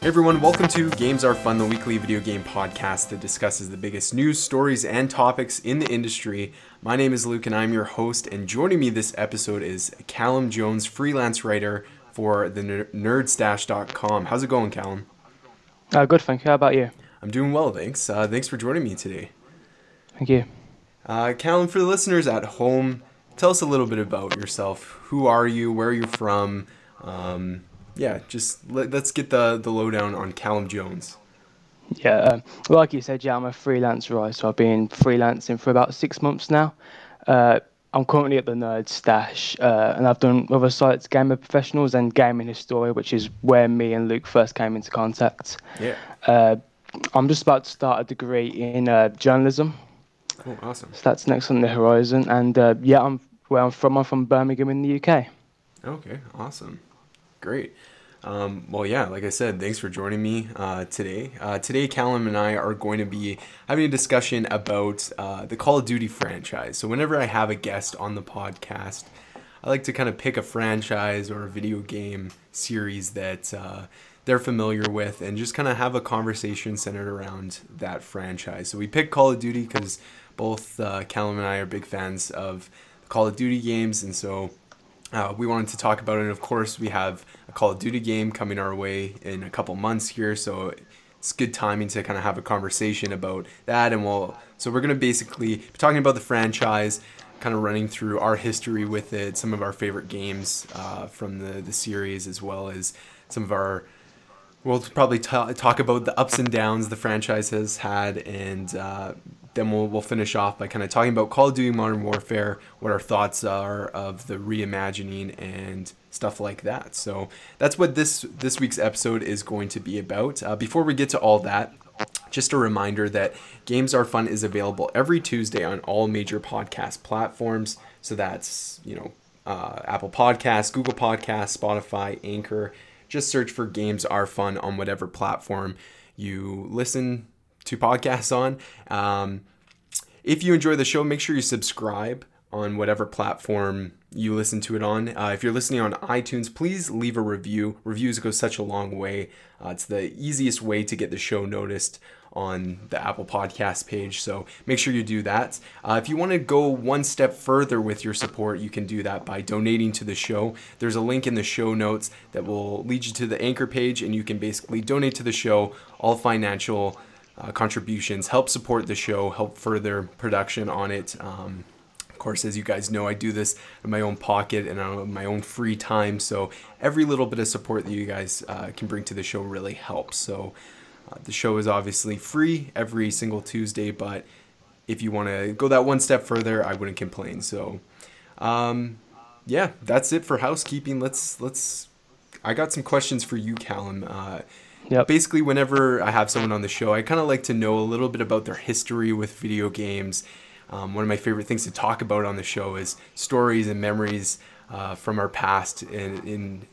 Hey everyone, welcome to Games Are Fun, the weekly video game podcast that discusses the biggest news, stories, and topics in the industry. My name is Luke and I'm your host, and joining me this episode is Callum Jones, freelance writer for the nerdstash.com. How's it going, Callum? Uh, good, thank you. How about you? I'm doing well, thanks. Uh, thanks for joining me today. Thank you. Uh, Callum, for the listeners at home, tell us a little bit about yourself. Who are you? Where are you from? Um, yeah, just let, us get the the lowdown on Callum Jones. Yeah, um, like you said, yeah, I'm a freelance writer. So I've been freelancing for about six months now. Uh, I'm currently at the Nerd Stash, uh, and I've done other sites, Gamer Professionals and Gaming Historia, which is where me and Luke first came into contact. Yeah. Uh, I'm just about to start a degree in uh, journalism. Oh, awesome. So that's next on the horizon, and uh, yeah, I'm where I'm from. I'm from Birmingham in the UK. Okay, awesome, great. Um, well, yeah, like I said, thanks for joining me uh, today. Uh, today, Callum and I are going to be having a discussion about uh, the Call of Duty franchise. So, whenever I have a guest on the podcast, I like to kind of pick a franchise or a video game series that uh, they're familiar with and just kind of have a conversation centered around that franchise. So, we picked Call of Duty because both uh, Callum and I are big fans of Call of Duty games, and so uh, we wanted to talk about it. And of course, we have a Call of Duty game coming our way in a couple months here, so it's good timing to kind of have a conversation about that. And we'll so we're gonna basically be talking about the franchise, kind of running through our history with it, some of our favorite games uh, from the the series, as well as some of our. We'll probably t- talk about the ups and downs the franchise has had, and uh, then we'll, we'll finish off by kind of talking about Call of Duty Modern Warfare, what our thoughts are of the reimagining and stuff like that. So that's what this this week's episode is going to be about. Uh, before we get to all that, just a reminder that Games Are Fun is available every Tuesday on all major podcast platforms. So that's you know uh, Apple Podcasts, Google Podcasts, Spotify, Anchor. Just search for Games Are Fun on whatever platform you listen to podcasts on. Um, if you enjoy the show, make sure you subscribe on whatever platform you listen to it on. Uh, if you're listening on iTunes, please leave a review. Reviews go such a long way. Uh, it's the easiest way to get the show noticed on the Apple Podcast page. So make sure you do that. Uh, if you want to go one step further with your support, you can do that by donating to the show. There's a link in the show notes that will lead you to the anchor page, and you can basically donate to the show. All financial uh, contributions help support the show, help further production on it. Um, of course, as you guys know, I do this in my own pocket and on my own free time. So every little bit of support that you guys uh, can bring to the show really helps. So uh, the show is obviously free every single Tuesday, but if you want to go that one step further, I wouldn't complain. So, um, yeah, that's it for housekeeping. Let's let's. I got some questions for you, Callum. Uh, Yep. Basically, whenever I have someone on the show, I kind of like to know a little bit about their history with video games. Um, one of my favorite things to talk about on the show is stories and memories uh, from our past in, in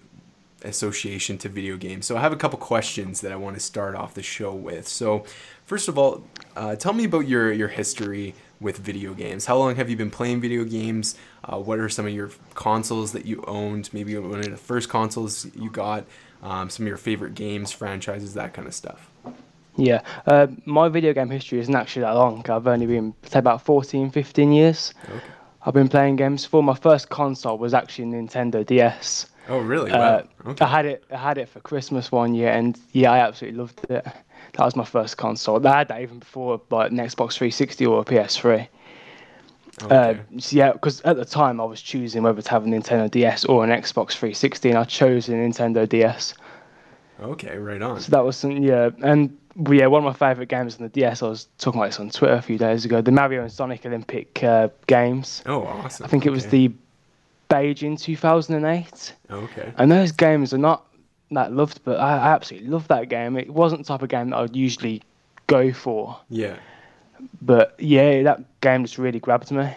association to video games. So I have a couple questions that I want to start off the show with. So, first of all, uh, tell me about your your history with video games. How long have you been playing video games? Uh, what are some of your consoles that you owned? Maybe one of the first consoles you got um, some of your favorite games, franchises, that kind of stuff. Yeah, uh, my video game history isn't actually that long. I've only been, say, about 14, 15 years. Okay. I've been playing games for. My first console was actually Nintendo DS. Oh, really? Uh. Okay. I had it. I had it for Christmas one year, and yeah, I absolutely loved it. That was my first console. I had that even before, like an Xbox 360 or a PS3. Okay. Uh, so yeah, because at the time I was choosing whether to have a Nintendo DS or an Xbox 360, and I chose a Nintendo DS. okay, right on. So that was some, yeah, and well, yeah, one of my favorite games on the DS. I was talking about this on Twitter a few days ago. The Mario and Sonic Olympic uh, games. Oh, awesome. I think it was the Beijing 2008. Okay. And those games are not that loved, but I, I absolutely loved that game. It wasn't the type of game that I would usually go for, Yeah. But yeah, that game just really grabbed me.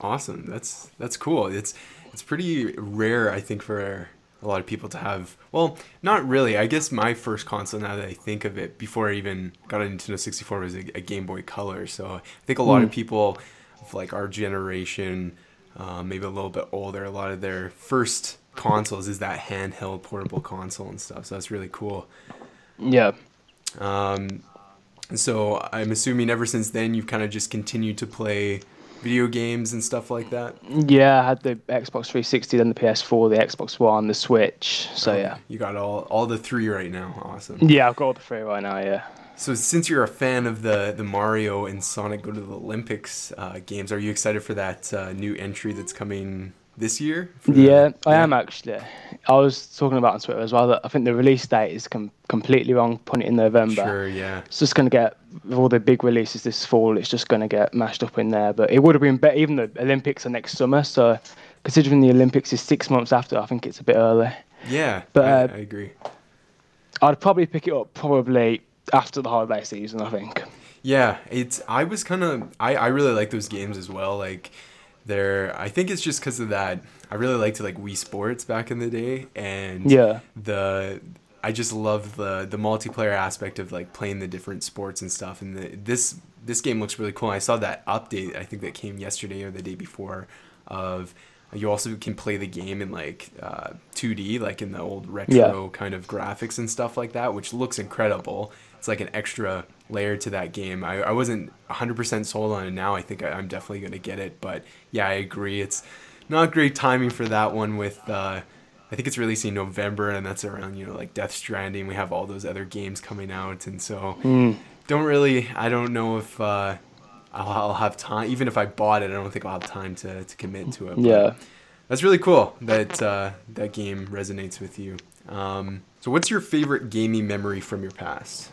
Awesome. That's that's cool. It's it's pretty rare, I think, for a lot of people to have. Well, not really. I guess my first console, now that I think of it, before I even got a Nintendo 64, was a, a Game Boy Color. So I think a lot of people of like our generation, uh, maybe a little bit older, a lot of their first consoles is that handheld portable console and stuff. So that's really cool. Yeah. Um, so I'm assuming ever since then you've kind of just continued to play video games and stuff like that. Yeah, I had the Xbox 360, then the PS4, the Xbox One, the Switch. So yeah. You got all all the three right now. Awesome. Yeah, I've got all the three right now. Yeah. So since you're a fan of the the Mario and Sonic Go to the Olympics uh, games, are you excited for that uh, new entry that's coming this year? for Yeah, I am actually. I was talking about on Twitter as well that I think the release date is com- completely wrong, putting it in November. Sure. Yeah. It's just going to get, with all the big releases this fall, it's just going to get mashed up in there. But it would have been better, even the Olympics are next summer. So considering the Olympics is six months after, I think it's a bit early. Yeah. But, I, uh, I agree. I'd probably pick it up probably after the holiday season, I think. Yeah, it's. I was kind of. I I really like those games as well. Like, they're. I think it's just because of that. I really liked like Wii Sports back in the day, and Yeah. the. I just love the the multiplayer aspect of like playing the different sports and stuff. And the, this this game looks really cool. I saw that update. I think that came yesterday or the day before. Of you also can play the game in like uh, 2D, like in the old retro kind of graphics and stuff like that, which looks incredible. It's like an extra layer to that game. I, I wasn't 100% sold on it now. I think I, I'm definitely going to get it. But yeah, I agree. It's not great timing for that one with. Uh, I think it's releasing November, and that's around you know like Death Stranding. We have all those other games coming out, and so Mm. don't really. I don't know if uh, I'll, I'll have time. Even if I bought it, I don't think I'll have time to, to commit to it. but Yeah. that's really cool that uh, that game resonates with you. Um, so, what's your favorite gaming memory from your past?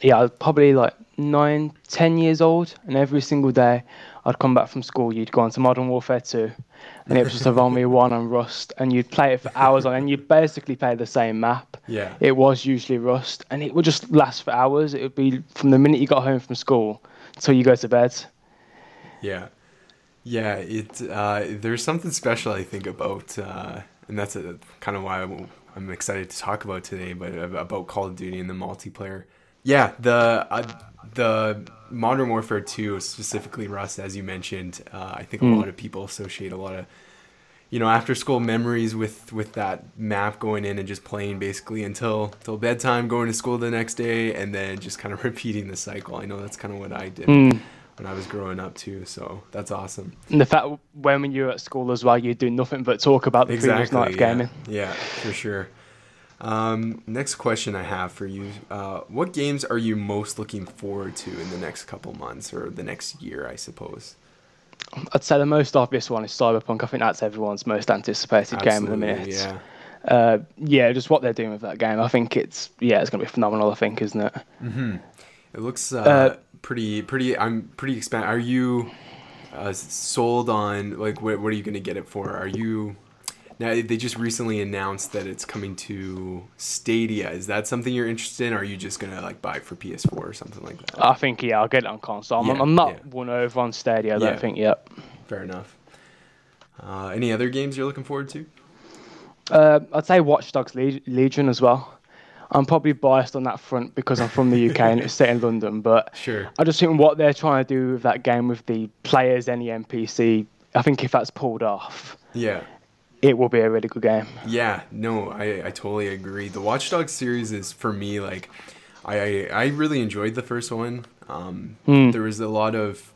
Yeah, I was probably like nine, ten years old, and every single day I'd come back from school, you'd go on to Modern Warfare 2, and it was just a Romeo 1 on Rust, and you'd play it for hours on, and you'd basically play the same map. Yeah. It was usually Rust, and it would just last for hours. It would be from the minute you got home from school till you go to bed. Yeah, yeah. It uh, there's something special I think about, uh, and that's a, kind of why I'm, I'm excited to talk about today. But about Call of Duty and the multiplayer. Yeah, the uh, the Modern Warfare 2, specifically Rust, as you mentioned. Uh, I think a Mm. lot of people associate a lot of you know after school memories with with that map going in and just playing basically until till bedtime going to school the next day and then just kind of repeating the cycle i know that's kind of what i did Mm. when I was growing up too. So that's awesome. And the fact when you were at school as well, you'd do nothing but talk about the previous night of yeah. gaming. Yeah, for sure. Um, next question I have for you: uh, What games are you most looking forward to in the next couple months or the next year? I suppose. I'd say the most obvious one is Cyberpunk. I think that's everyone's most anticipated game at the minute. Yeah. Uh, yeah, just what they're doing with that game. I think it's yeah, it's gonna be phenomenal. I think, isn't it? It looks uh, Uh, pretty pretty. I'm pretty expand. Are you uh, sold on like what? What are you going to get it for? Are you now? They just recently announced that it's coming to Stadia. Is that something you're interested in? Or are you just gonna like buy it for PS4 or something like that? I think yeah, I'll get it on console. I'm, Yeah, I'm not yeah. won over on Stadia. I don't Yeah. think yet. Fair enough. Uh, any other games you're looking forward to? Uh, I'd say Watch Dogs Le- Legion as well. I'm probably biased on that front because I'm from the UK and it's set in London, but Sure. I just think what they're trying to do with that game with the players and the NPC, I think if that's pulled off, Yeah. It will be a really good game. Yeah, no, I, I totally agree. The Watch Dogs series is for me like I I, I really enjoyed the first one. Um, Hmm. There was a lot of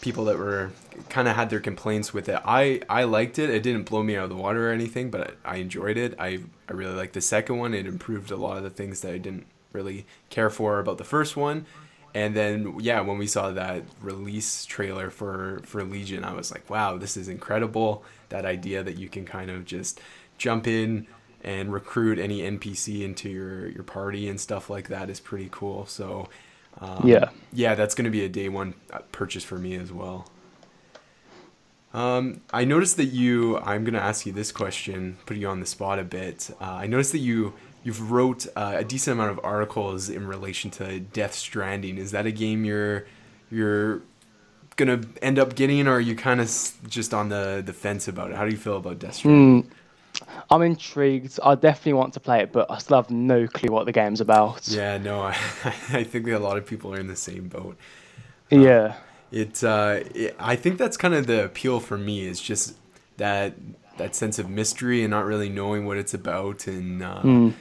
people that were kind of had their complaints with it. I I liked it. It didn't blow me out of the water or anything, but I enjoyed it. I I really liked the second one. It improved a lot of the things that I didn't really care for about the first one. And then yeah, when we saw that release trailer for for Legion, I was like, wow, this is incredible. That idea that you can kind of just jump in and recruit any NPC into your your party and stuff like that is pretty cool. So um, Yeah. yeah, that's going to be a day one uh, purchase for me as well. Um, I noticed that you. I'm going to ask you this question, put you on the spot a bit. Uh, I noticed that you you've wrote uh, a decent amount of articles in relation to Death Stranding. Is that a game you're you're gonna end up getting, or are you kind of just on the the fence about it? How do you feel about Death Stranding? Hmm. I'm intrigued. I definitely want to play it, but I still have no clue what the game's about. Yeah, no, I, I think that a lot of people are in the same boat. Yeah. it's. uh, it, I think that's kind of the appeal for me is just that that sense of mystery and not really knowing what it's about, and uh, Mm.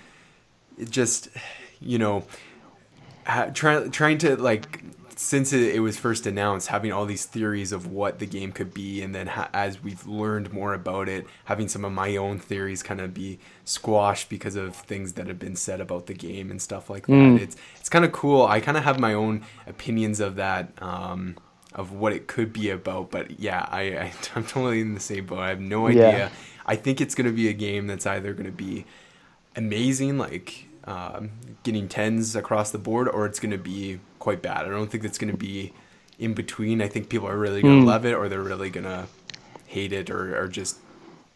it just, you know, ha- try, trying to like since it, it, was first announced, having all these theories of what the game could be, and then ha- as we've learned more about it, having some of my own theories kind of be squashed because of things that have been said about the game and stuff like that. Mm. It's it's kind of cool. I kind of have my own opinions of that. Um, of what it could be about, but yeah, I, I am totally in the same boat. I have no idea. Yeah. I think it's gonna be a game that's either gonna be amazing, like um, getting tens across the board, or it's going to be quite bad. I don't think it's going to be in between. I think people are really going to mm. love it, or they're really going to hate it, or, or just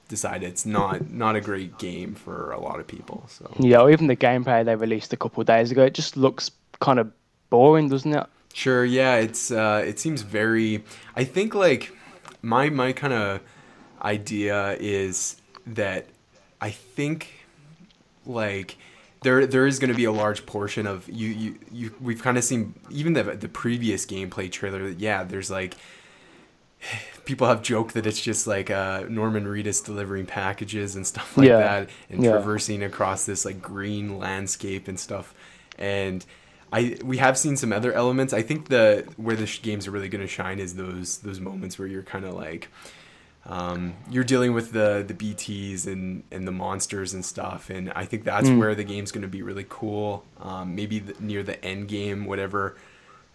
decide it's not not a great game for a lot of people. So yeah, even the gameplay they released a couple of days ago, it just looks kind of boring, doesn't it? Sure. Yeah. It's uh, it seems very. I think like my my kind of idea is that I think like there there is going to be a large portion of you you, you we've kind of seen even the the previous gameplay trailer yeah there's like people have joked that it's just like uh, Norman Reedus delivering packages and stuff like yeah. that and yeah. traversing across this like green landscape and stuff and I we have seen some other elements I think the where the games are really going to shine is those those moments where you're kind of like um, you're dealing with the the BTS and and the monsters and stuff, and I think that's mm. where the game's going to be really cool. Um, maybe the, near the end game, whatever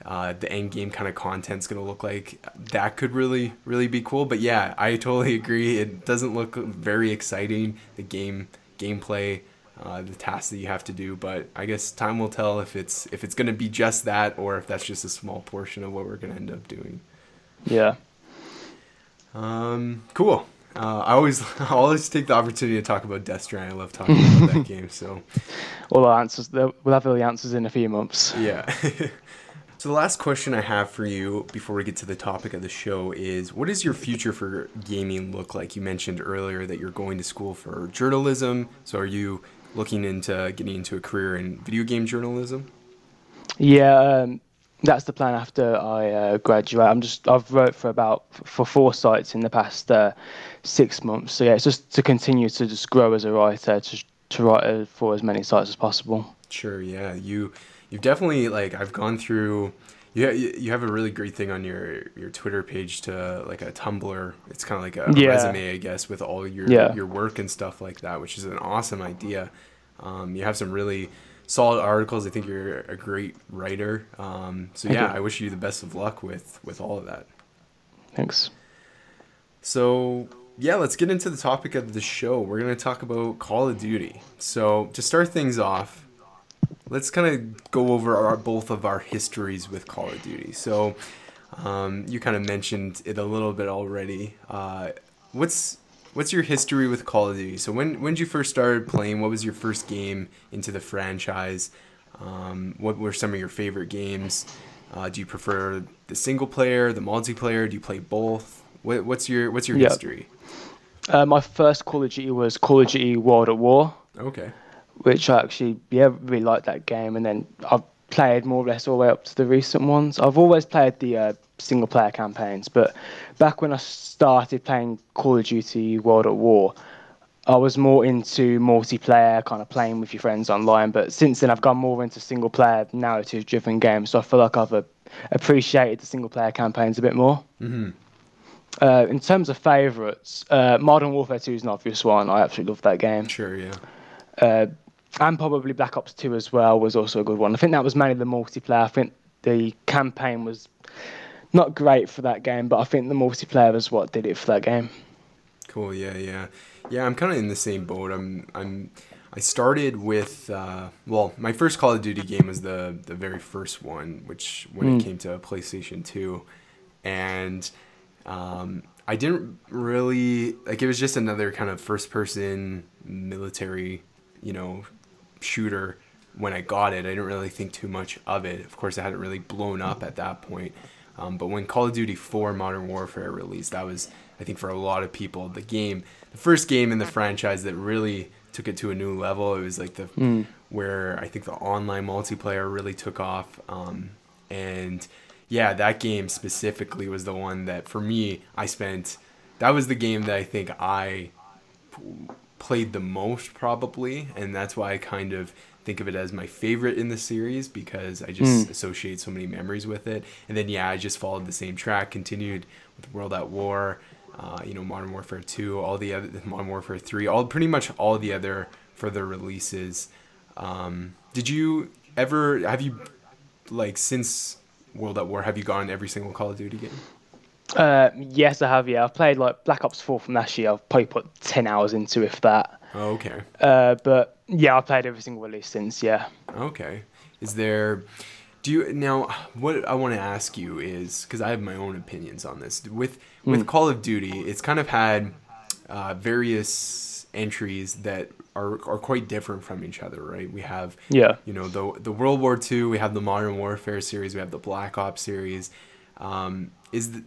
uh, the end game kind of content's going to look like, that could really really be cool. But yeah, I totally agree. It doesn't look very exciting. The game gameplay. Uh, the tasks that you have to do, but I guess time will tell if it's if it's going to be just that or if that's just a small portion of what we're going to end up doing. Yeah, um, cool. Uh, I always I always take the opportunity to talk about Death Stranding. I love talking about that game. So, well, the answers we'll have all the answers in a few months. Yeah. so the last question I have for you before we get to the topic of the show is, what does your future for gaming look like? You mentioned earlier that you're going to school for journalism. So are you looking into getting into a career in video game journalism? Yeah. Um, that's the plan after I uh, graduate. I'm just I've wrote for about for four sites in the past uh, six months. So yeah, it's just to continue to just grow as a writer, to to write uh, for as many sites as possible. Sure. Yeah. You you've definitely like I've gone through. You, you have a really great thing on your your Twitter page to like a Tumblr. It's kind of like a yeah. resume, I guess, with all your yeah. your work and stuff like that, which is an awesome idea. Um, you have some really solid articles. I think you're a great writer. Um, so yeah, I wish you the best of luck with with all of that. Thanks. So yeah, let's get into the topic of the show. We're gonna talk about Call of Duty. So to start things off, let's kind of go over our both of our histories with Call of Duty. So um, you kind of mentioned it a little bit already. Uh, what's what's your history with Call of Duty? So when when did you first started playing? What was your first game into the franchise? Um, what were some of your favorite games? Uh, do you prefer the single player, the multiplayer? Do you play both? What, what's your what's your yep. history? Uh, my first Call of Duty was Call of Duty World at War. Okay. Which I actually yeah really liked that game, and then I've played more or less all the way up to the recent ones. I've always played the uh, single player campaigns, but back when I started playing Call of Duty World at War, I was more into multiplayer, kind of playing with your friends online. But since then, I've gone more into single player narrative driven games. So I feel like I've uh, appreciated the single player campaigns a bit more. Mm-hmm. Uh, in terms of favourites, uh, Modern Warfare 2 is an obvious one. I absolutely love that game. Sure, yeah. And probably Black Ops 2 as well was also a good one. I think that was mainly the multiplayer. I think the campaign was not great for that game, but I think the multiplayer was what did it for that game. Cool. Yeah. Yeah. Yeah. I'm kind of in the same boat. I'm. I'm. I started with uh, well, my first Call of Duty game was the the very first one, which when mm. it hmm. came to PlayStation Two, and um, I didn't really like. It was just another kind of first person military, you know, shooter. When I got it, I didn't really think too much of it. Of course, it hadn't really blown up at that point. Um, but when Call of Duty 4 Modern Warfare released, that was, I think, for a lot of people, the game, the first game in the franchise that really took it to a new level. It was like the mm. where I think the online multiplayer really took off. Um, and yeah, that game specifically was the one that for me I spent. That was the game that I think I played the most probably, and that's why I kind of think of it as my favorite in the series because I just mm. associate so many memories with it. And then yeah, I just followed the same track, continued with World at War, uh, you know, Modern Warfare 2, all the other Modern Warfare 3, all pretty much all the other further releases. Um, did you ever have you like since World at War have you gone every single Call of Duty game? Uh, yes, I have. Yeah, I've played like Black Ops 4 from last year. I've probably put 10 hours into, if that. Oh, okay. Uh, but yeah, I've played every single release since. Yeah. Okay. Is there? Do you now? What I want to ask you is because I have my own opinions on this. With with mm. Call of Duty, it's kind of had uh, various entries that are, are quite different from each other, right? We have yeah, you know the the World War II, we have the Modern Warfare series, we have the Black Ops series. Um, is the,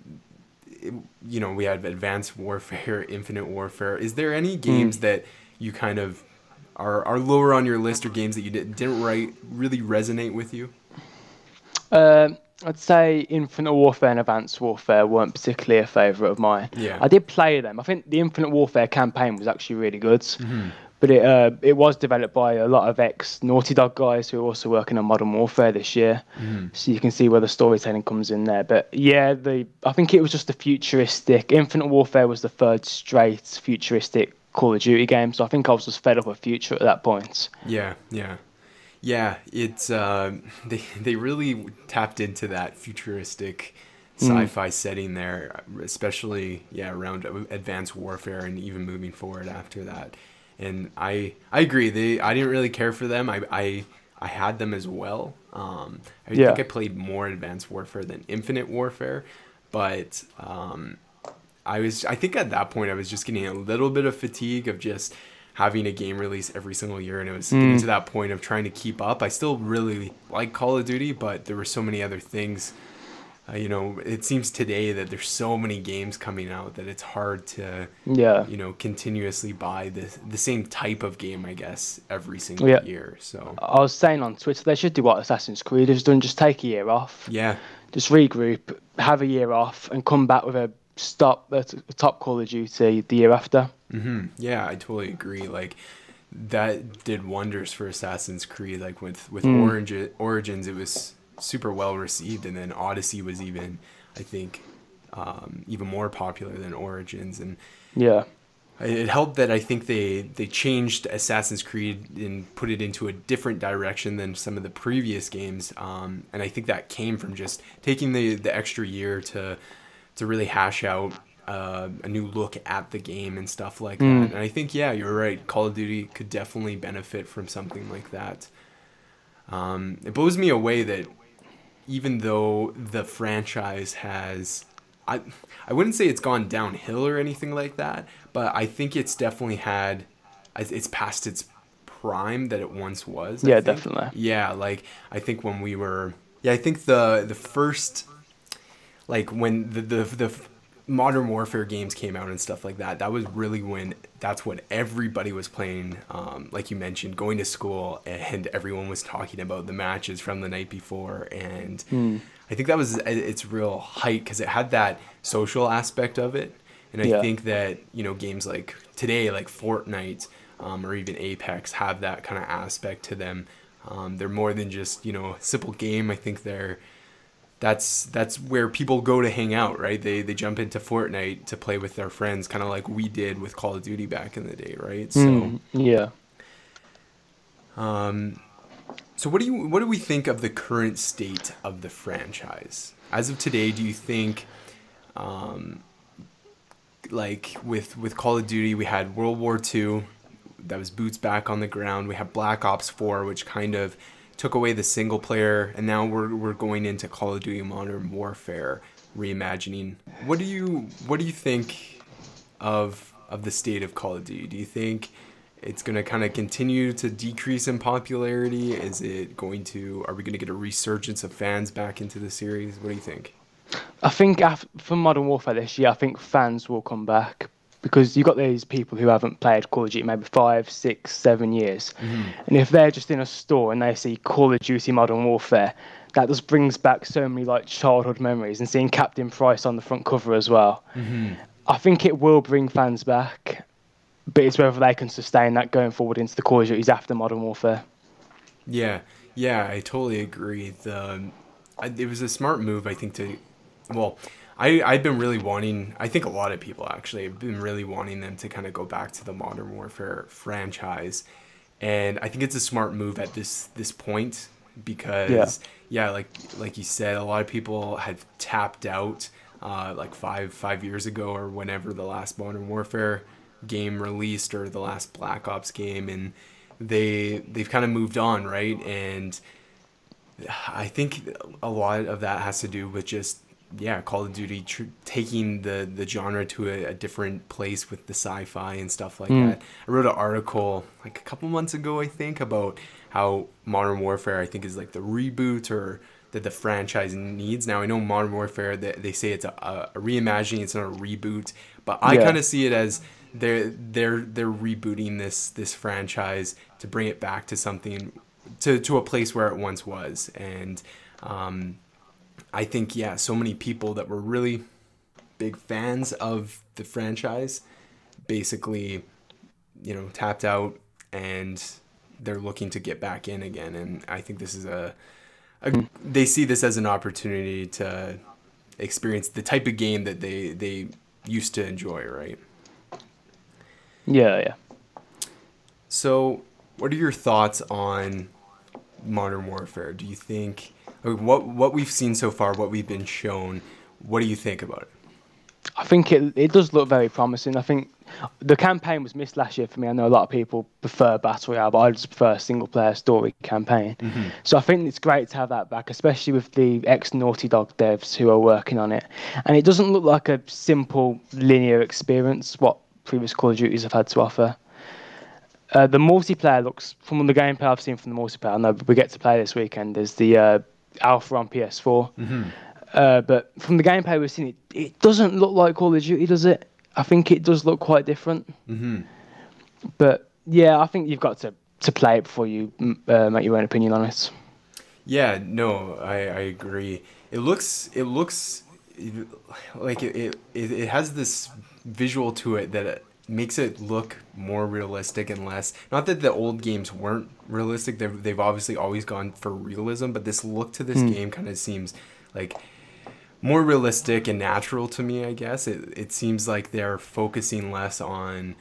you know we have Advanced Warfare, Infinite Warfare. Is there any games mm. that you kind of are, are lower on your list or games that you didn't, didn't right, really resonate with you? Um, I'd say Infinite Warfare and Advanced Warfare weren't particularly a favourite of mine. Yeah. I did play them. I think the Infinite Warfare campaign was actually really good. Mm-hmm. But it uh, it was developed by a lot of ex Naughty Dog guys who are also working on Modern Warfare this year. Mm-hmm. So you can see where the storytelling comes in there. But yeah, the I think it was just a futuristic. Infinite Warfare was the third straight futuristic Call of Duty game. So I think I was just fed up with Future at that point. Yeah, yeah, yeah. It's uh, they they really tapped into that futuristic hmm. sci-fi mm. setting there, especially yeah around Advanced Warfare and even moving forward after that. And I I agree. They I didn't really care for them. I I I had them as well. Um, I yeah. think I played more Advanced Warfare than Infinite Warfare, but um, I was I think at that point I was just getting a little bit of fatigue of just having a game release every single year and it was mm. getting to that point of trying to keep up. I still really like Call of Duty, but there were so many other things uh, you know, it seems today that there's so many games coming out that it's hard to, yeah, you know, continuously buy the the same type of game, I guess, every single yeah. year. So I was saying on Twitter they should do what Assassin's Creed has done, just take a year off. Yeah. Just regroup, have a year off, and come back with a stop a top Call of Duty the year after. Mm-hmm. Yeah, I totally agree. Like that did wonders for Assassin's Creed. Like with with mm. Orange Origins, it was super well received, and then Odyssey was even, I think, um, even more popular than Origins, and yeah, it helped that I think they they changed Assassin's Creed and put it into a different direction than some of the previous games, um, and I think that came from just taking the the extra year to to really hash out uh, a new look at the game and stuff like mm. that. And I think yeah, you're right. Call of Duty could definitely benefit from something like that. Um, it blows me away that even though the franchise has I I wouldn't say it's gone downhill or anything like that, but I think it's definitely had it's past its prime that it once was. Yeah, definitely. Yeah, like I think when we were yeah, I think the the first like when the the the modern warfare games came out and stuff like that that was really when that's what everybody was playing um, like you mentioned going to school and everyone was talking about the matches from the night before and mm. i think that was its real height because it had that social aspect of it and i yeah. think that you know games like today like fortnite um, or even apex have that kind of aspect to them um, they're more than just you know a simple game i think they're that's that's where people go to hang out, right? They they jump into Fortnite to play with their friends, kind of like we did with Call of Duty back in the day, right? So mm, yeah. Um, so what do you what do we think of the current state of the franchise as of today? Do you think, um, like with with Call of Duty, we had World War II, that was boots back on the ground. We have Black Ops Four, which kind of took away the single player, and now we're we're going into Call of Duty Modern Warfare reimagining. What do you what do you think of of the state of Call of Duty? Do you think it's going to kind of continue to decrease in popularity? Is it going to are we going to get a resurgence of fans back into the series? What do you think? I think for Modern Warfare this year, I think fans will come back, because you've got these people who haven't played Call of Duty maybe five, six, seven years, mm-hmm. and if they're just in a store and they see Call of Duty Modern Warfare, that just brings back so many like childhood memories and seeing Captain Price on the front cover as well. Mm-hmm. I think it will bring fans back, but it's whether they can sustain that going forward into the Call of Duties after Modern Warfare. Yeah, yeah, I totally agree. The it was a smart move, I think. To well, I I've been really wanting. I think a lot of people actually have been really wanting them to kind of go back to the Modern Warfare franchise, and I think it's a smart move at this this point because yeah, yeah like like you said, a lot of people had tapped out. Uh, like five five years ago or whenever the last Modern Warfare game released or the last Black Ops game, and they they've kind of moved on, right? And I think a lot of that has to do with just yeah, Call of Duty tr- taking the the genre to a, a, different place with the sci-fi and stuff like mm. that. I wrote an article like a couple months ago, I think, about how Modern Warfare I think is like the reboot or that the franchise needs. Now I know Modern Warfare they, they say it's a, a reimagining, it's not a reboot, but I yeah. kind of see it as they're they're they're rebooting this this franchise to bring it back to something to to a place where it once was and um, I think yeah so many people that were really big fans of the franchise basically you know tapped out and they're looking to get back in again and I think this is a, a they see this as an opportunity to experience the type of game that they they used to enjoy right yeah, yeah. So, what are your thoughts on Modern Warfare? Do you think what what we've seen so far, what we've been shown, what do you think about it? I think it it does look very promising. I think the campaign was missed last year for me. I know a lot of people prefer battle royale, but I just prefer a single player story campaign. Mm-hmm. So I think it's great to have that back, especially with the ex Naughty Dog devs who are working on it. And it doesn't look like a simple linear experience. What previous Call of Duties have had to offer. Uh, the multiplayer looks, from the gameplay I've seen from the multiplayer, I know we get to play this weekend, is the uh, alpha on PS4. Mm-hmm. Uh, but from the gameplay we've seen, it, it doesn't look like Call of Duty, does it? I think it does look quite different. Mm-hmm. But yeah, I think you've got to, to play it before you uh, make your own opinion on it. Yeah, no, I, I agree. It looks it looks like it, it, it has this visual to it that makes it look more realistic and less not that the old games weren't realistic they've, they've obviously always gone for realism but this look to this mm. game kind of seems like more realistic and natural to me i guess. It, it seems like they're focusing less on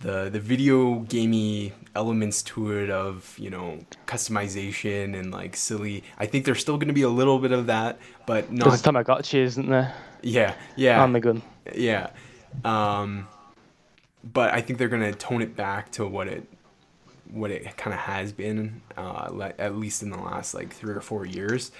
the the video gamey elements to it of you know customization and like silly i think there's still going to be a little bit of that but not there's tamagotchi isn't there? Yeah yeah. On the gun. Yeah um, but I think they're gonna tone it back to what it what it kind of has been, uh, at least in the last like three or four years.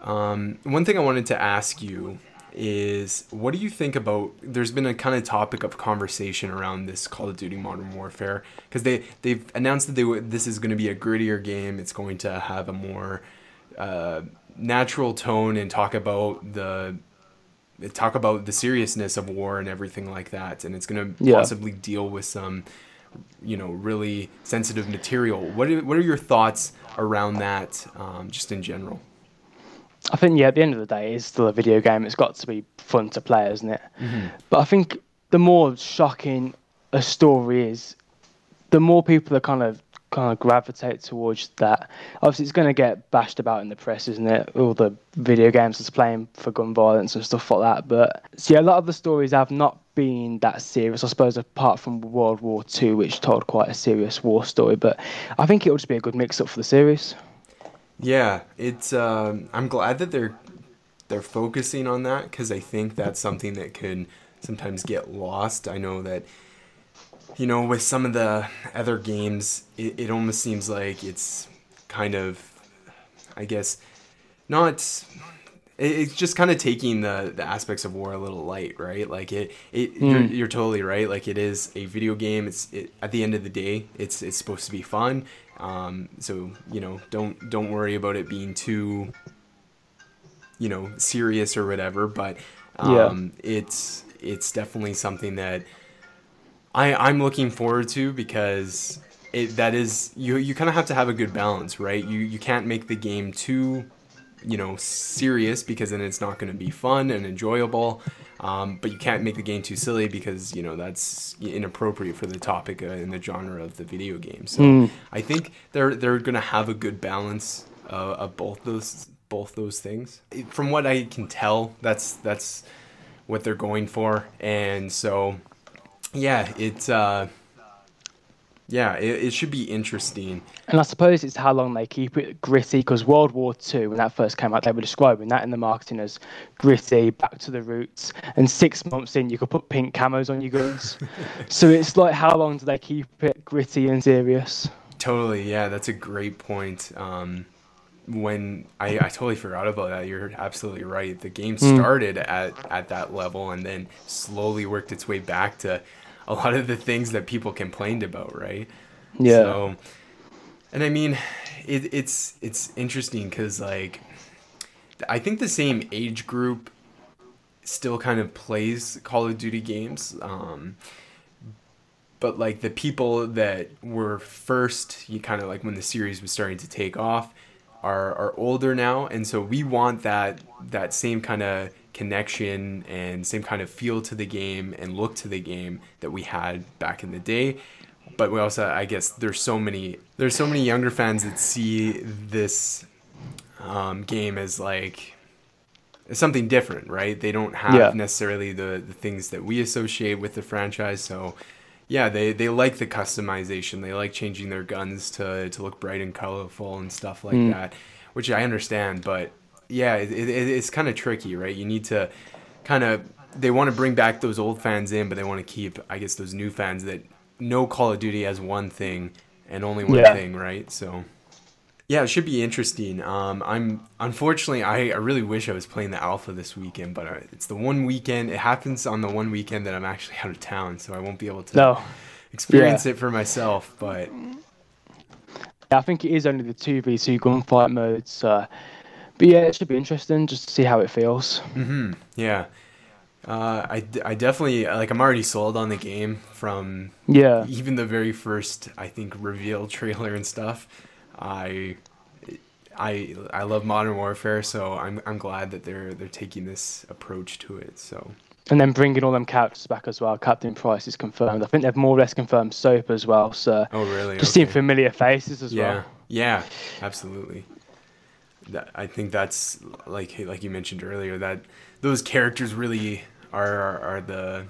Um, one thing I wanted to ask you is what do you think about there's been a kind of topic of conversation around this Call of Duty Modern Warfare because they they've announced that they this is going to be a grittier game it's going to have a more uh, natural tone and talk about the talk about the seriousness of war and everything like that, and it's going to yeah. possibly deal with some, you know, really sensitive material. What are, what are your thoughts around that, um, just in general? I think yeah, at the end of the day, it's still a video game. It's got to be fun to play, isn't it? Mm-hmm. But I think the more shocking a story is, the more people are kind of kind of gravitate towards that. Obviously, it's going to get bashed about in the press, isn't it? All the video games that's playing for gun violence and stuff like that. But see, a lot of the stories have not been that serious, I suppose, apart from World War II, which told quite a serious war story. But I think it'll just be a good mix up for the series. Yeah, it's. Um, I'm glad that they're they're focusing on that because I think that's something that could sometimes get lost. I know that you know, with some of the other games, it, it almost seems like it's kind of, I guess, not. It's just kind of taking the, the aspects of war a little light, right? Like it, it mm. you're, you're totally right. Like it is a video game. It's it, at the end of the day, it's it's supposed to be fun. Um, so you know, don't don't worry about it being too, you know, serious or whatever. But um, yeah. it's it's definitely something that I I'm looking forward to because it that is you you kind of have to have a good balance, right? You you can't make the game too you know, serious because then it's not going to be fun and enjoyable. Um, but you can't make the game too silly because you know that's inappropriate for the topic uh, and the genre of the video game. So Mm. I think they're they're gonna have a good balance uh, of both those both those things. From what I can tell, that's that's what they're going for, and so yeah, it's uh, yeah, it, it should be interesting. And I suppose it's how long they keep it gritty because World War II, when that first came out, they were describing that in the marketing as gritty, back to the roots. And six months in, you could put pink camos on your guns. so it's like, how long do they keep it gritty and serious? Totally, yeah, that's a great point. Um, when I, I totally forgot about that, you're absolutely right. The game started at, at that level and then slowly worked its way back to a lot of the things that people complained about, right? Yeah. So, and I mean, it, it's it's interesting because like, I think the same age group still kind of plays Call of Duty games. Um, but like the people that were first, you kind of like when the series was starting to take off, are are older now, and so we want that that same kind of connection and same kind of feel to the game and look to the game that we had back in the day. But we also, I guess, there's so many there's so many younger fans that see this um, game as like something different, right? They don't have Yeah. necessarily the the things that we associate with the franchise, so yeah, they, they like the customization. They like changing their guns to, to look bright and colorful and stuff like Mm. that, which I understand. But yeah, it, it, it's kind of tricky, right? You need to kind of they want to bring back those old fans in, but they want to keep, I guess, those new fans that know Call of Duty as one thing and only one Yeah. thing, right? So yeah, it should be interesting. Um, I'm unfortunately, I, I really wish I was playing the alpha this weekend, but uh, it's the one weekend. It happens on the one weekend that I'm actually out of town, so I won't be able to No. experience it for myself. But I think it is only the 2v2 gunfight modes. So. But yeah, it should be interesting just to see how it feels. hmm yeah, uh, I, I definitely like. I'm already sold on the game from Yeah. even the very first I think reveal trailer and stuff. I I I love Modern Warfare, so I'm I'm glad that they're they're taking this approach to it. So And then bringing all them characters back as well. Captain Price is confirmed. I think they've more or less confirmed Soap as well. So oh really? just seeing familiar faces as yeah well. yeah absolutely that, i think that's like like you mentioned earlier that those characters really are are, are the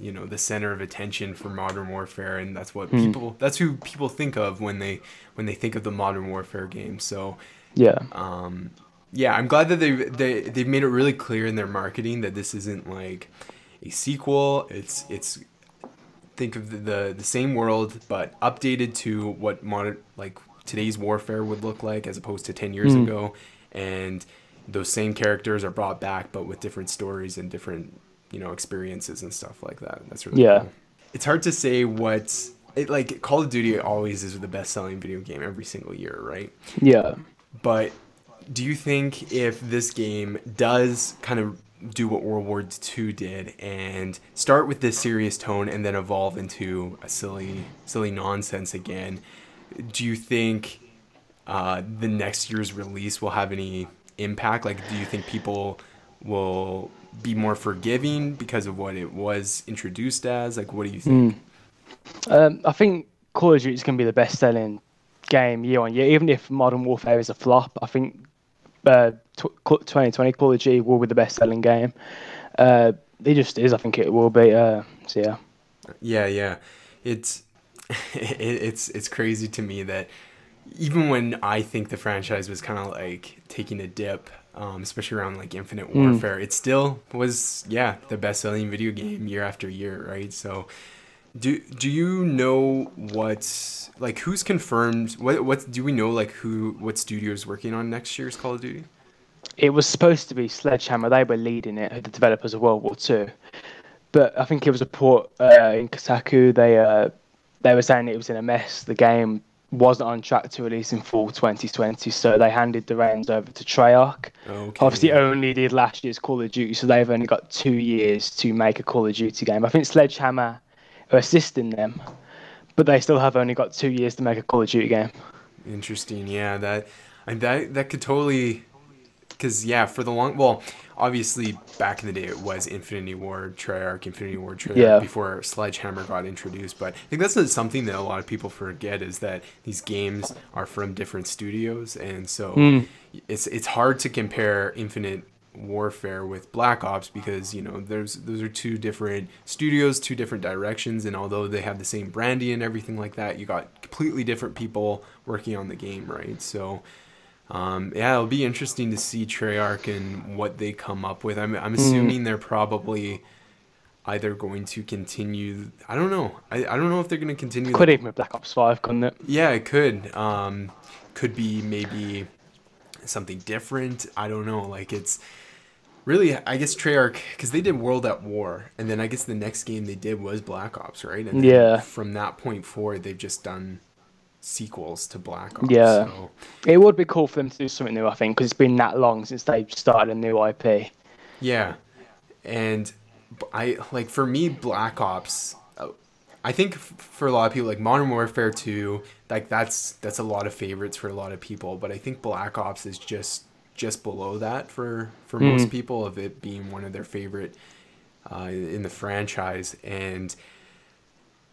you know the center of attention for modern warfare and that's what Hmm. people that's who people think of when they when they think of the modern warfare game so Yeah. um, yeah, I'm glad that they they they've made it really clear in their marketing that this isn't like a sequel. It's it's think of the the, the same world but updated to what modern like today's warfare would look like as opposed to 10 years Mm. ago and those same characters are brought back but with different stories and different you know experiences and stuff like that that's really Yeah. cool. it's hard to say what's it like call of duty always is the best selling video game every single year right Yeah. but do you think if this game does kind of do what World War II did and start with this serious tone and then evolve into a silly, silly nonsense again, do you think uh, the next year's release will have any impact? Like, do you think people will be more forgiving because of what it was introduced as? Like, what do you think? Um, I think Call of Duty is going to be the best selling game year on year. Even if Modern Warfare is a flop, I think uh, tw- 2020 Call of Duty will be the best selling game. Uh, it just is. I think it will be. Uh, so yeah. Yeah, yeah. It's it, it's it's crazy to me that even when I think the franchise was kind of like taking a dip, um, especially around like Infinite Warfare, it still was yeah the best selling video game year after year, right? So. Do do you know what's like who's confirmed what what do we know like who what studio is working on next year's Call of Duty? It was supposed to be Sledgehammer. They were leading it, the developers of World War Two. But I think it was a port uh, in Kotaku. They uh, they were saying it was in a mess. The game wasn't on track to release in fall 2020, so they handed the reins over to Treyarch. Okay. Obviously, only did last year's Call of Duty, so they've only got two years to make a Call of Duty game. I think Sledgehammer are assisting them, but they still have only got two years to make a Call of Duty game. Interesting. Yeah, that and that that could totally because yeah, for the long well, obviously back in the day it was Infinity Ward, Treyarch, Infinity Ward, Treyarch Yeah. before Sledgehammer got introduced. But I think that's something that a lot of people forget is that these games are from different studios, and so Mm. it's it's hard to compare Infinite Warfare with Black Ops because you know there's those are two different studios, two different directions, and although they have the same branding and everything like that, you got completely different people working on the game, right? So. Um, yeah, it'll be interesting to see Treyarch and what they come up with. I'm, I'm assuming they're probably either going to continue. I don't know. I, I don't know if they're going to continue. Could even with Black Ops Five, couldn't it? Yeah, it could. Um, could be maybe something different. I don't know. Like it's really, I guess Treyarch because they did World at War, and then I guess the next game they did was Black Ops, right? And Yeah. From that point forward, they've just done sequels to Black Ops. Yeah. So. It would be cool for them to do something new, I think, because it's been that long since they started a new IP. Yeah, and I like for me Black Ops. uh, I think for a lot of people, like Modern Warfare Two, like that's that's a lot of favorites for a lot of people. But I think Black Ops is just just below that for for most people of it being one of their favorite uh, in the franchise. And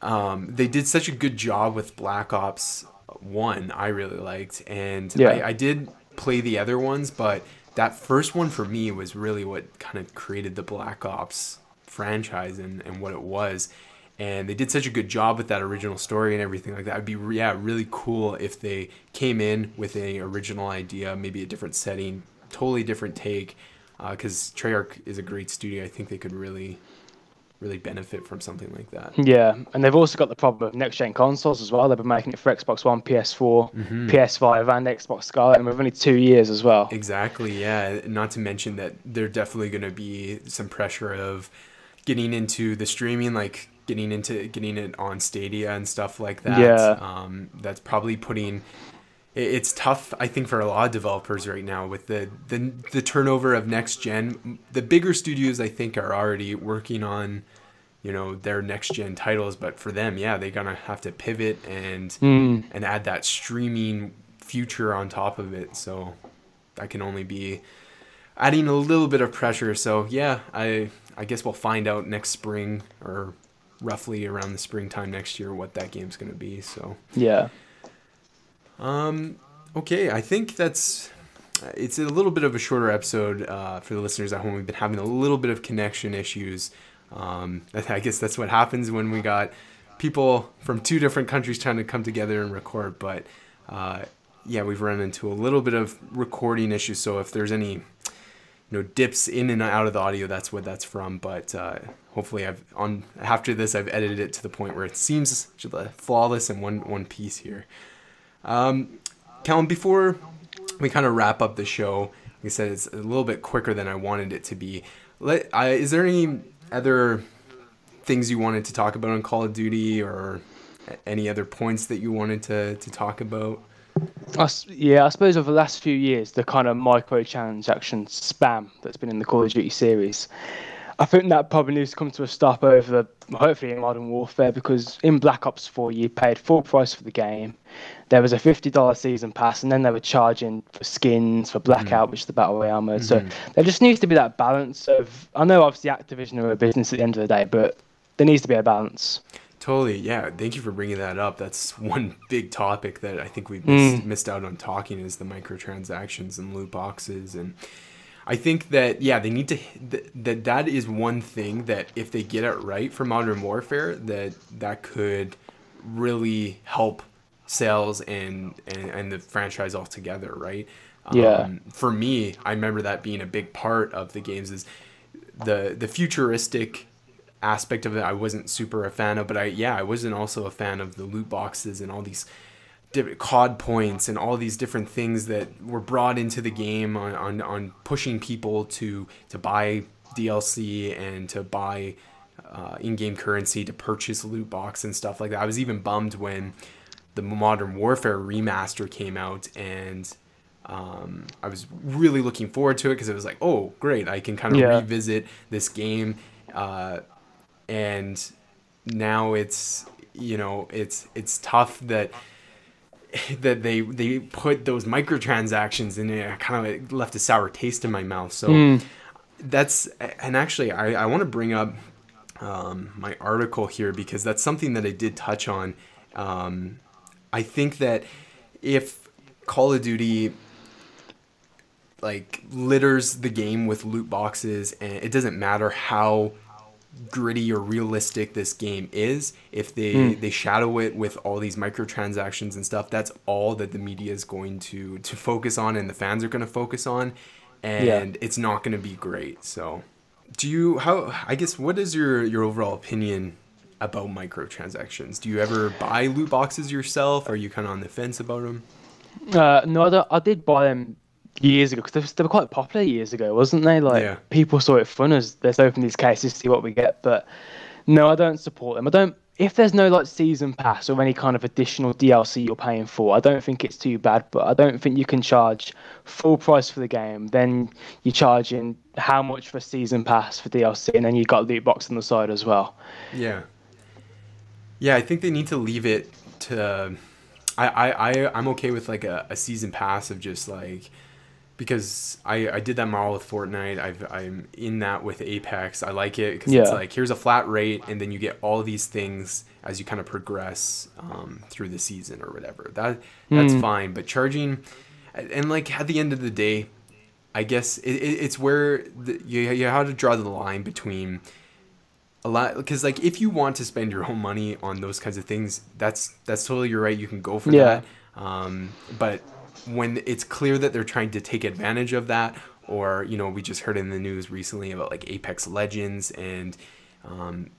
um, they did such a good job with Black Ops One. I really liked, and Yeah. I, I did play the other ones, but that first one for me was really what kind of created the Black Ops franchise and, and what it was. And they did such a good job with that original story and everything like that. It'd be yeah really cool if they came in with a original idea, maybe a different setting, totally different take. Because Treyarch is a great studio, I think they could really, really benefit from something like that. Yeah, and they've also got the problem of next gen consoles as well. They've been making it for Xbox One, PS4, Mm-hmm. PS5, and Xbox Scarlett, and we've only two years as well. Exactly, yeah. Not to mention that there definitely going to be some pressure of getting into the streaming, like getting into getting it on Stadia and stuff like that. Yeah. Um, that's probably putting. It- It's tough, I think, for a lot of developers right now with the, the the turnover of next gen. The bigger studios, I think, are already working on, you know, their next gen titles. But for them, yeah, they're gonna have to pivot and Mm. and add that streaming future on top of it. So that can only be adding a little bit of pressure. So yeah, I I guess we'll find out next spring or roughly around the springtime next year what that game's going to be. So Yeah. Um okay, I think that's it's a little bit of a shorter episode uh, for the listeners at home. We've been having a little bit of connection issues. Um, I guess that's what happens when we got people from two different countries trying to come together and record. But uh, yeah, we've run into a little bit of recording issues. So if there's any you know dips in and out of the audio, that's what that's from. But uh, hopefully, I've on after this, I've edited it to the point where it seems flawless in one one piece here. Um, Callum, before we kind of wrap up the show, like I said, it's a little bit quicker than I wanted it to be. Let, is there any other things you wanted to talk about on Call of Duty or any other points that you wanted to, to talk about? I yeah, I suppose over the last few years, the kind of microtransaction spam that's been in the Call of Duty series, I think that probably needs to come to a stop over, the hopefully, in Modern Warfare, because in Black Ops 4, you paid full price for the game. There was a $50 season pass, and then they were charging for skins, for Blackout, mm. which is the Battle Royale mode. So mm-hmm. there just needs to be that balance of, I know obviously Activision are a business at the end of the day, but there needs to be a balance. Totally, yeah. Thank you for bringing that up. That's one big topic that I think we've mm. missed, missed out on talking is the microtransactions and loot boxes, and I think that yeah, they need to that that is one thing that if they get it right for Modern Warfare, that that could really help sales and and, and the franchise altogether, right? Yeah. Um, for me, I remember that being a big part of the games is the the futuristic aspect of it I wasn't super a fan of, but I yeah, I wasn't also a fan of the loot boxes and all these COD points and all these different things that were brought into the game on, on, on pushing people to to buy DLC and to buy uh, in-game currency to purchase loot box and stuff like that. I was even bummed when the Modern Warfare remaster came out and um, I was really looking forward to it because it was like, oh, great, I can kind of Yeah. revisit this game. Uh, and now it's you know it's it's tough that that they they put those microtransactions in it kind of left a sour taste in my mouth. So Mm. that's and actually I, I want to bring up um, my article here because that's something that I did touch on. Um, I think that if Call of Duty like litters the game with loot boxes and it doesn't matter how gritty or realistic this game is if they they shadow it with all these microtransactions and stuff that's all that the media is going to to focus on and the fans are going to focus on and it's not going to be great so. Do you how i guess what is your your overall opinion about microtransactions? Do you ever buy loot boxes yourself? Are you kind of on the fence about them Uh, no, I, I did buy them years ago because they, were- quite popular years ago, wasn't they? Like Yeah. people saw it fun as let's open these cases, see what we get. But no, I don't support them. I don't. If there's no like season pass or any kind of additional DLC you're paying for, I don't think it's too bad. But I don't think you can charge full price for the game. Then you're charging how much for a season pass for DLC, and then you've got loot box on the side as well. Yeah. Yeah, I think they need to leave it to. I I I I'm okay with like a, a season pass of just like because I I did that model with Fortnite. I've I'm in that with Apex. I like it because it's like here's a flat rate and then you get all these things as you kind of progress um, through the season or whatever. That that's Mm. fine. But charging and like at the end of the day, I guess it, it, it's where the, you you have to draw the line between a lot because like if you want to spend your own money on those kinds of things, that's that's totally you're right. You can go for Yeah. that. Um, but when it's clear that they're trying to take advantage of that, or you know, we just heard in the news recently about like Apex Legends and um,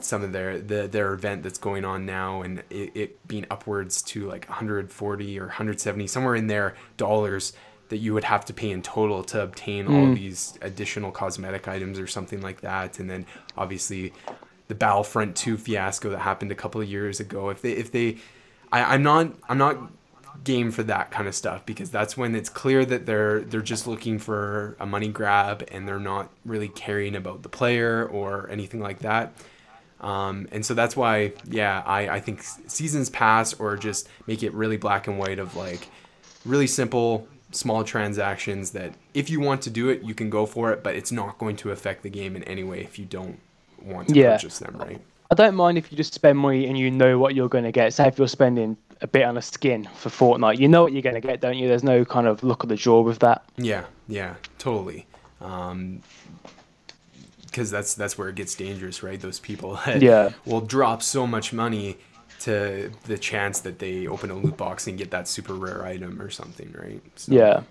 some of their the, their event that's going on now and it, it being upwards to like 140 or 170 somewhere in there dollars that you would have to pay in total to obtain all Mm. these additional cosmetic items or something like that and then obviously the Battlefront 2 fiasco that happened a couple of years ago if they if they I, I'm not I'm not game for that kind of stuff because that's when it's clear that they're they're just looking for a money grab and they're not really caring about the player or anything like that. Um, and so that's why, yeah, I, I think seasons pass or just make it really black and white of like really simple, small transactions that if you want to do it, you can go for it, but it's not going to affect the game in any way if you don't want to Yeah. purchase them, right? I don't mind if you just spend money and you know what you're going to get. Say if you're spending a bit on a skin for Fortnite, you know what you're going to get, don't you? There's no kind of look of the draw with that. Yeah, yeah, totally. Um, because that's that's where it gets dangerous, right? Those people Yeah. will drop so much money to the chance that they open a loot box and get that super rare item or something, right? So, Yeah.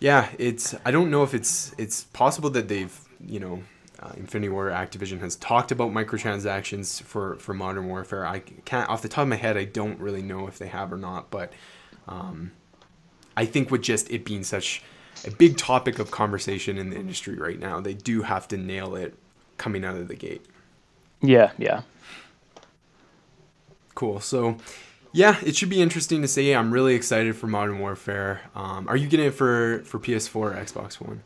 yeah. It's I don't know if it's it's possible that they've you know. Uh, Infinity Ward Activision has talked about microtransactions for, for Modern Warfare. I can't off the top of my head. I don't really know if they have or not, but um, I think with just it being such a big topic of conversation in the industry right now, they do have to nail it coming out of the gate. Yeah, yeah. Cool. So, yeah, it should be interesting to see. I'm really excited for Modern Warfare. Um, are you getting it for for PS4 or Xbox One?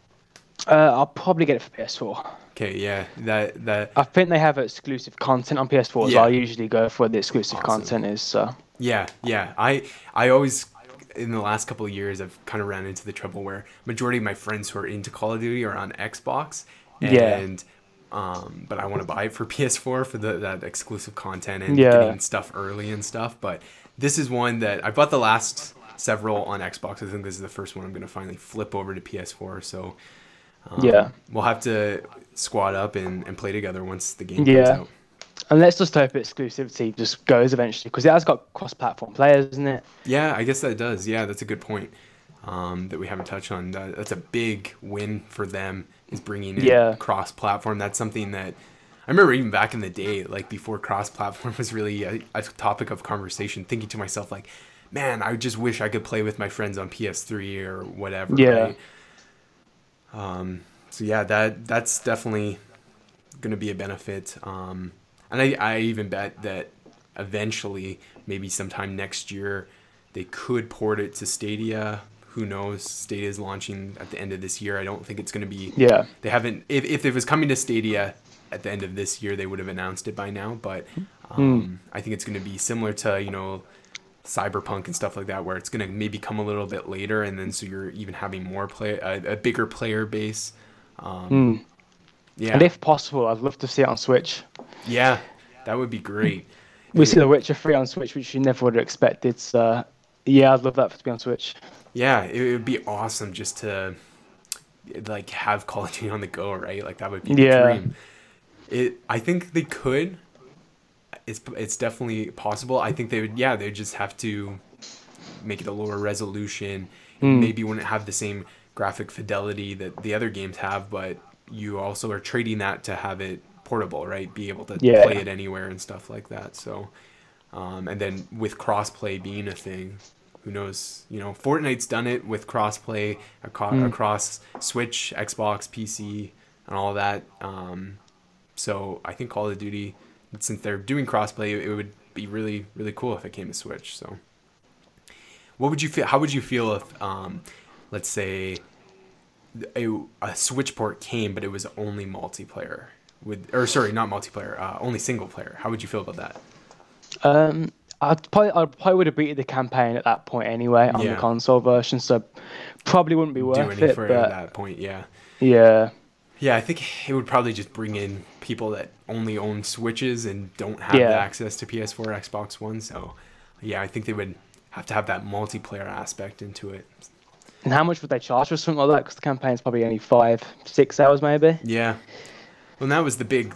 Uh, I'll probably get it for PS4. Okay, yeah, that that I think they have exclusive content on PS4, so I usually go for the exclusive Awesome. content is. So Yeah, yeah. I I always in the last couple of years I've kind of ran into the trouble where majority of my friends who are into Call of Duty are on Xbox Yeah. and um but I want to buy it for PS4 for the that exclusive content and Yeah. getting stuff early and stuff, but this is one that I bought the last several on Xbox. I think this is the first one I'm going to finally flip over to PS4, so um, Yeah. We'll have to squad up and, and play together once the game Yeah. comes out. and let's just hope exclusivity just goes eventually because it has got cross-platform players, isn't it? Yeah, I guess that does. Yeah, that's a good point um, that we haven't touched on. That, that's a big win for them is bringing in Yeah. cross-platform. That's something that I remember even back in the day, like before cross-platform was really a, a topic of conversation. Thinking to myself, like, man, I just wish I could play with my friends on PS3 or whatever. Yeah. Right? Um, so yeah, that that's definitely going to be a benefit. Um, and I, I even bet that eventually, maybe sometime next year, they could port it to Stadia. Who knows? Stadia is launching at the end of this year. I don't think it's going to be. Yeah. They haven't. If, if it was coming to Stadia at the end of this year, they would have announced it by now. But um, I think it's going to be similar to you know cyberpunk and stuff like that where it's going to maybe come a little bit later and then so you're even having more play a, a bigger player base um, Mm. yeah And if possible, I'd love to see it on Switch. yeah that would be great We see The Witcher 3 on Switch, which you never would have expected. So, yeah, I'd love that to be on Switch. yeah it, would be awesome just to like have call of duty on the go right like that would be the Yeah. dream it i think they could it's it's definitely possible i think they would yeah they'd just have to make it a lower resolution Hmm. maybe wouldn't have the same graphic fidelity that the other games have but you also are trading that to have it portable right be able to Yeah. play it anywhere and stuff like that so um, and then with crossplay being a thing who knows you know fortnite's done it with crossplay aco- Hmm. across switch xbox pc and all that um, so i think call of duty since they're doing crossplay it would be really really cool if it came to switch so what would you feel how would you feel if um, let's say a, a switch port came but it was only multiplayer with or sorry not multiplayer uh, only single player how would you feel about that Um, I'd probably, I probably would have beaten the campaign at that point anyway on Yeah. the console version, so probably wouldn't be do worth any it. further at that point yeah yeah, Yeah, I think it would probably just bring in people that only own Switches and don't have Yeah. access to PS4 or Xbox One. So, yeah, I think they would have to have that multiplayer aspect into it. and how much would they charge for something like that? Because the campaign's probably only five, six hours maybe. Yeah. Well, that was the big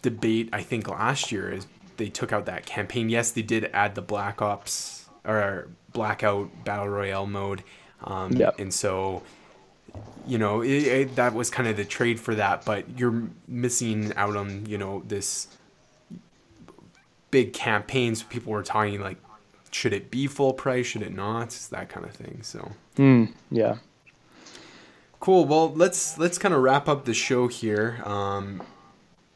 debate, I think, last year is they took out that campaign. Yes, they did add the Black Ops or Blackout Battle Royale mode. Um, Yep. And so, you know, it, it, that was kind of the trade for that, but you're missing out on, you know, this big campaigns. People were talking like, should it be full price? Should it not? That kind of thing. So. Hmm. Yeah. Cool. Well, let's let's kind of wrap up the show here. Um,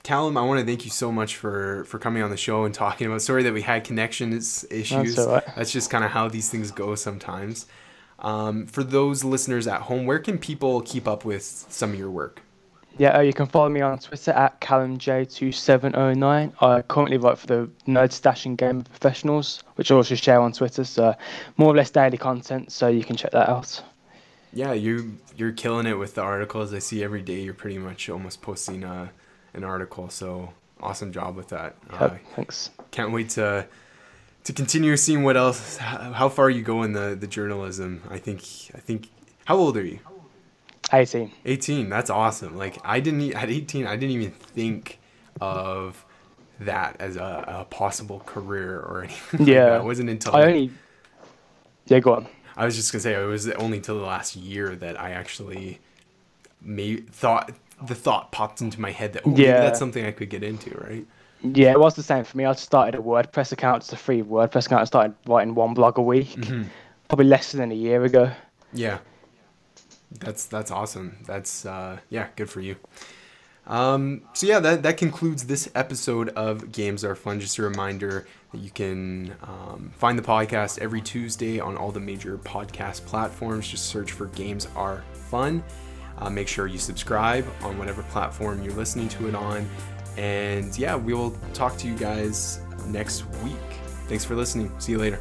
Callum, I want to thank you so much for for coming on the show and talking about. Sorry that we had connections is- issues. right. That's just kind of how these things go sometimes. Um, for those listeners at home, where can people keep up with some of your work? Yeah, uh, you can follow me on Twitter at CallumJ2709. I currently write for the Nerd Stash and Game Professionals, which I also share on Twitter. So more or less daily content, so you can check that out. Yeah, you you're killing it with the articles. I see every day. You're pretty much almost posting uh, an article. So awesome job with that. Uh, thanks. can't wait to to continue seeing what else how far you go in the the journalism i think i think how old are you 18. 18 that's awesome like i didn't at 18 i didn't even think of that as a, a possible career or anything like Yeah. that. it wasn't until I only. Yeah, go on. I was just gonna say it was only till the last year that I actually may thought the thought popped into my head that oh, maybe Yeah. that's something I could get into, right? Yeah, it was the same for me. I started a WordPress account, it's a free WordPress account. I started writing one blog a week, Mm-hmm. probably less than a year ago. Yeah. That's that's awesome. That's uh yeah, good for you. Um so yeah, that that concludes this episode of Games Are Fun. Just a reminder that you can um, find the podcast every Tuesday on all the major podcast platforms. Just search for Games Are Fun. Uh, make sure you subscribe on whatever platform you're listening to it on. And yeah, we will talk to you guys next week. Thanks for listening. See you later.